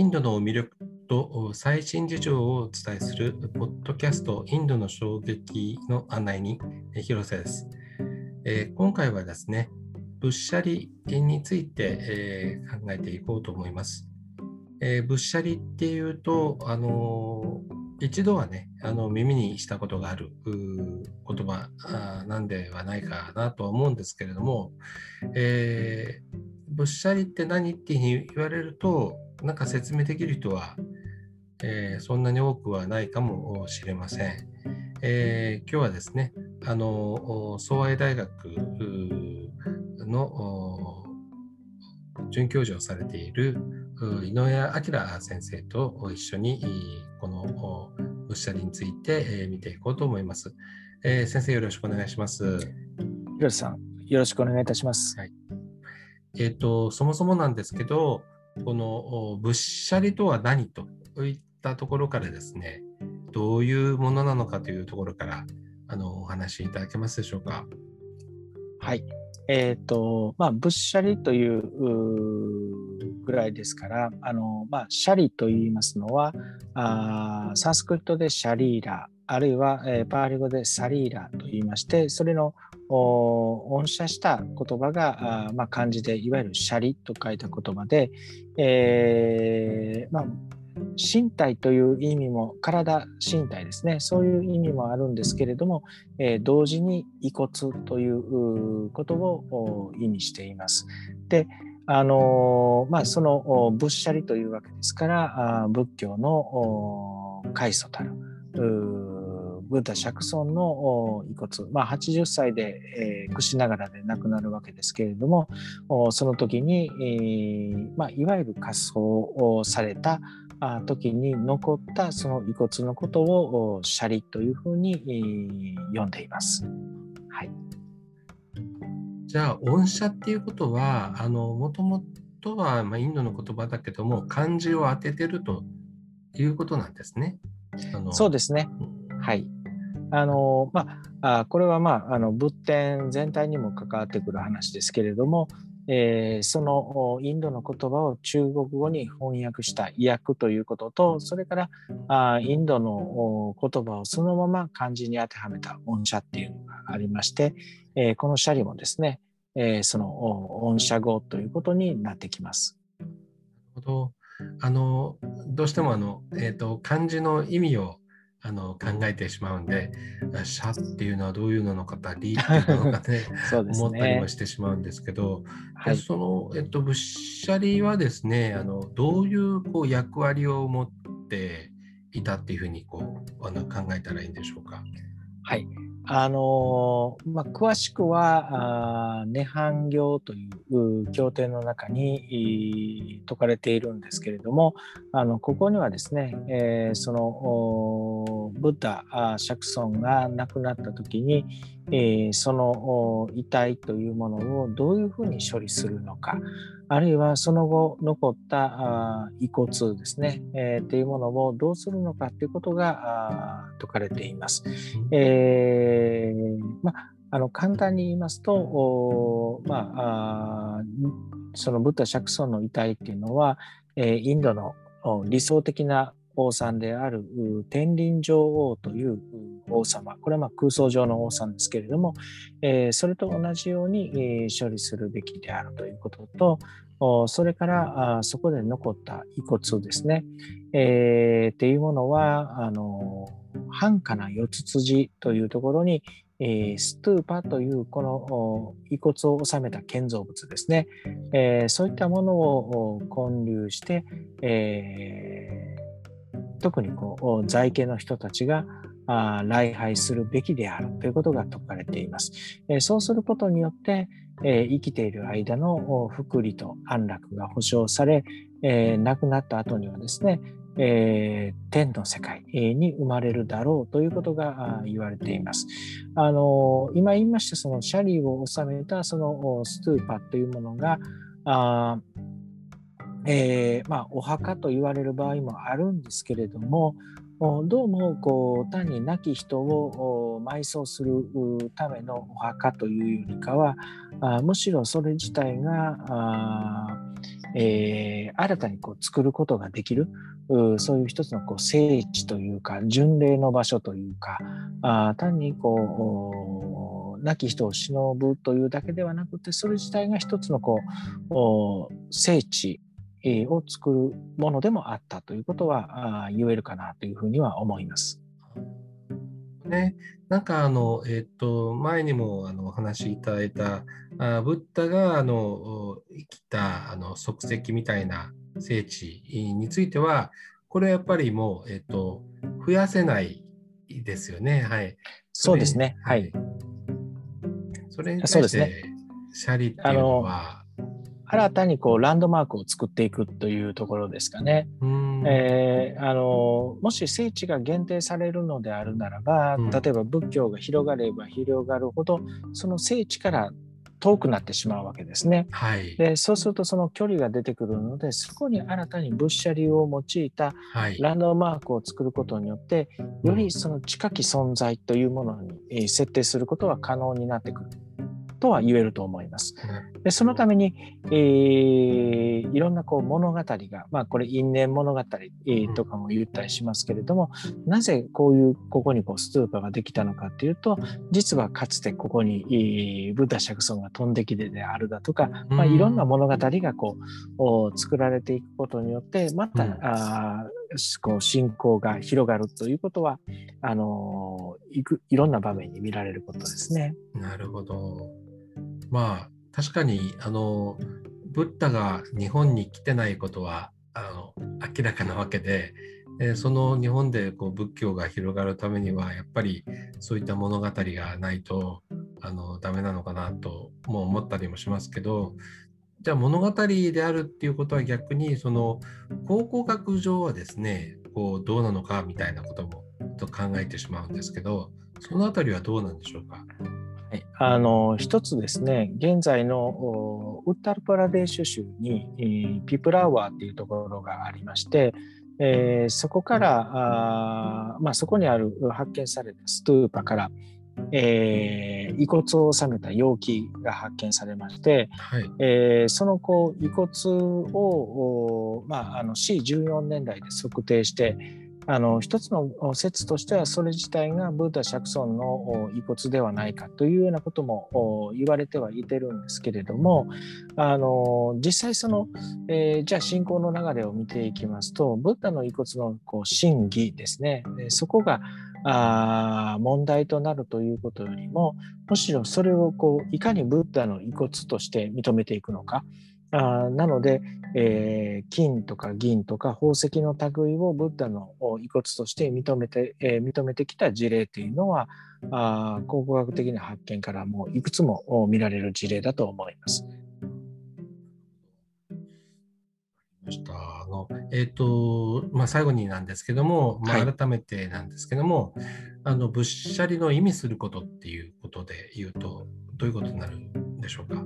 インドの魅力と最新事情をお伝えするポッドキャストインドの衝撃の案内に広瀬です、えー、今回はですね物写理について、えー、考えていこうと思います、えー、物写理っていうとあの一度はねあの耳にしたことがある言葉なんではないかなとは思うんですけれども、えー、物写理って何って言われるとなんか説明できる人は、えー、そんなに多くはないかもしれません。えー、今日はですねあの総愛大学の准教授をされている井上明先生と一緒にこの物写理について見ていこうと思います。えー、先生よろしくお願いします。広瀬さんよろしくお願いいたします。はいえーと、そもそもなんですけど、この物写理とは何といったところからですね、どういうものなのかというところからあのお話しいただけますでしょうか？はい。えっ、ー、と、まあ、物写理というぐらいですから、あの、まあ、シャリと言いますのは、あサンスクリットでシャリーラ、あるいは、えー、パーリ語でサリーラと言いまして、それの音写した言葉があ、まあ、漢字でいわゆるシャリと書いた言葉で、えーまあ、身体という意味も体身体ですねそういう意味もあるんですけれども、えー、同時に遺骨ということを意味しています。であのまあ、その仏舎利というわけですから仏教の開祖たるブッダ釈尊の遺骨、まあ、80歳で、えー、屈しながらで亡くなるわけですけれどもその時に、まあ、いわゆる仮装をされた時に残ったその遺骨のことをシャリというふうに、えー、呼んでいます。はい、じゃあ恩赦っていうことはもともとは、まあ、インドの言葉だけども漢字を当ててるということなんですね。そうですね。はい。あのまあ、これは、まあ、あの仏典全体にも関わってくる話ですけれども、えー、そのインドの言葉を中国語に翻訳した訳ということとそれからあインドの言葉をそのまま漢字に当てはめた音写っていうのがありまして、えー、このシャリもですね、えー、その音写語ということになってきます。なるほどあのどうしてもあの、えーと漢字の意味をあの考えてしまうんで、シャっていうのはどういうのかと、リっていうのかね ね、思ったりもしてしまうんですけど、はい、その、えっと、物写理はですね、あのどういうこう役割を持っていたっていうふうにこうあの考えたらいいんでしょうか？はい、あのまあ、詳しくは「涅槃行」という経典の中に説かれているんですけれどもあのここにはですね、えー、そのブッダ釈尊が亡くなった時に、えー、その遺体というものをどういうふうに処理するのかあるいはその後残った遺骨ですね、えー、っていうものをどうするのかということが説かれています。えー、まあの簡単に言いますと、まあ、そのブッダ釈尊の遺体っていうのは、えー、インドの理想的な王さんである天輪女王という王様。これはま空想上の王さんですけれども、えー、それと同じように、えー、処理するべきであるということとそれからあそこで残った遺骨ですね、えー、っていうものはあの繁華な四つ辻というところに、えー、ストゥーパというこの遺骨を収めた建造物ですね、えー、そういったものを建立して、えー、特にこう在家の人たちが礼拝するべきであるということが説かれています。そうすることによって、生きている間の福利と安楽が保障され、亡くなった後にはですね、えー、天の世界に生まれるだろうということが言われています。あの今言いましたそのシャリーを収めたそのストゥーパというものがあえー、まあ、お墓と言われる場合もあるんですけれどもどうもこう単に亡き人を埋葬するためのお墓というよりかはあむしろそれ自体がえー、新たにこう作ることができるそういう一つのこう聖地というか巡礼の場所というかあ単にこう亡き人を忍ぶというだけではなくてそれ自体が一つのこう聖地を作るものでもあったということは言えるかなというふうには思います。ね、なんかあの、えっ、ー、と前にもあのお話しいただいたあブッダがあの生きたあの足跡みたいな聖地についてはこれはやっぱりもう、えっ、ー、と増やせないですよね。はい。そうですね。はい。それに対して、シャリっていうのは。新たにこうランドマークを作っていくというところですかね。えー、あのもし聖地が限定されるのであるならば、例えば仏教が広がれば広がるほどその聖地から遠くなってしまうわけですね。はい、でそうするとその距離が出てくるのでそこに新たに仏舎流を用いたランドマークを作ることによって、よりその近き存在というものに設定することは可能になってくる。とは言えると思います。でそのために、えー、いろんなこう物語が、まあ、これ因縁物語、えー、とかも言ったりしますけれどもなぜこういうここにこうストゥーパができたのかっていうと実はかつてここに、えー、ブッダ釈尊が飛んできてであるだとか、まあ、いろんな物語がこう作られていくことによってまた、うん、あこう信仰が広がるということはあのいくいろんな場面に見られることですね。なるほど。まあ確かにあのブッダが日本に来てないことはあの明らかなわけで、えその日本でこう仏教が広がるためにはやっぱりそういった物語がないとあのダメなのかなとも思ったりもしますけどじゃあ物語であるっていうことは逆にその考古学上はですねこうどうなのかみたいなこともと考えてしまうんですけどその辺りはどうなんでしょうか？はい、あの一つですね現在のウッタルパラデーシュ州に、えー、ピプラワーっていうところがありまして、えー、そこからあ、まあ、そこにある発見されたストゥーパから、えー、遺骨を収めた容器が発見されまして、はい、えー、そのこう遺骨を、まあ、あの C14 年代で測定してあの一つの説としてはそれ自体がブータ・釈尊の遺骨ではないかというようなことも言われてはいてるんですけれどもあの実際その、えー、じゃあ信仰の流れを見ていきますとブッダの遺骨のこう真偽ですね。そこがあ問題となるということよりもむしろそれをこういかにブッダの遺骨として認めていくのか。あなので、えー、金とか銀とか宝石の類をブッダの遺骨として認めて,、えー、認めてきた事例というのはあ考古学的な発見からもいくつも見られる事例だと思います。あのえーとまあ、最後になんですけども、まあ、改めてなんですけども、はい、あの仏舎利の意味することっていうことで言うとどういうことになるんでしょうか？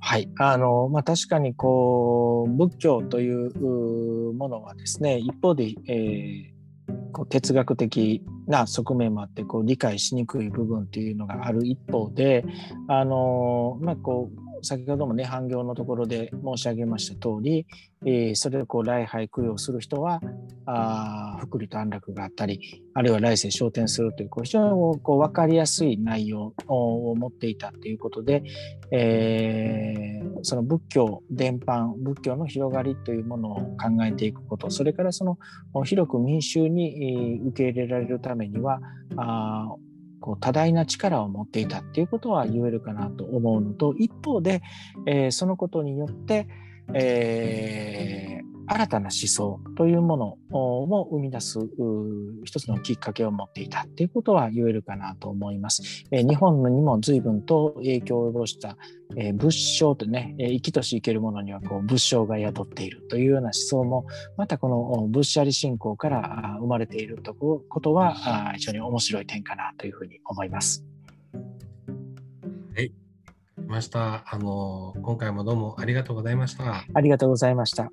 はい。あのまあ、確かにこう仏教というものはですね一方で、えー、こう哲学的な側面もあってこう理解しにくい部分というのがある一方であの、まあ、こう先ほどもね反行のところで申し上げました通り、えー、それをこう礼拝供養する人はあ福利と安楽があったりあるいは来世昇天するというこう非常にこう分かりやすい内容を持っていたということで、えー、その仏教伝播仏教の広がりというものを考えていくことそれからその広く民衆に受け入れられるためにはあこう多大な力を持っていたっていうことは言えるかなと思うのと一方で、えー、そのことによって、えー、新たな思想というものも生み出す一つのきっかけを持っていたということは言えるかなと思います。え日本にも随分と影響を及ぼした、え仏性とね、え生きとし生けるものにはこう仏性が宿っているというような思想もまたこの仏者利信仰から生まれているとことは非常に面白い点かなというふうに思います。はい、ました。あの今回もどうもありがとうございました。ありがとうございました。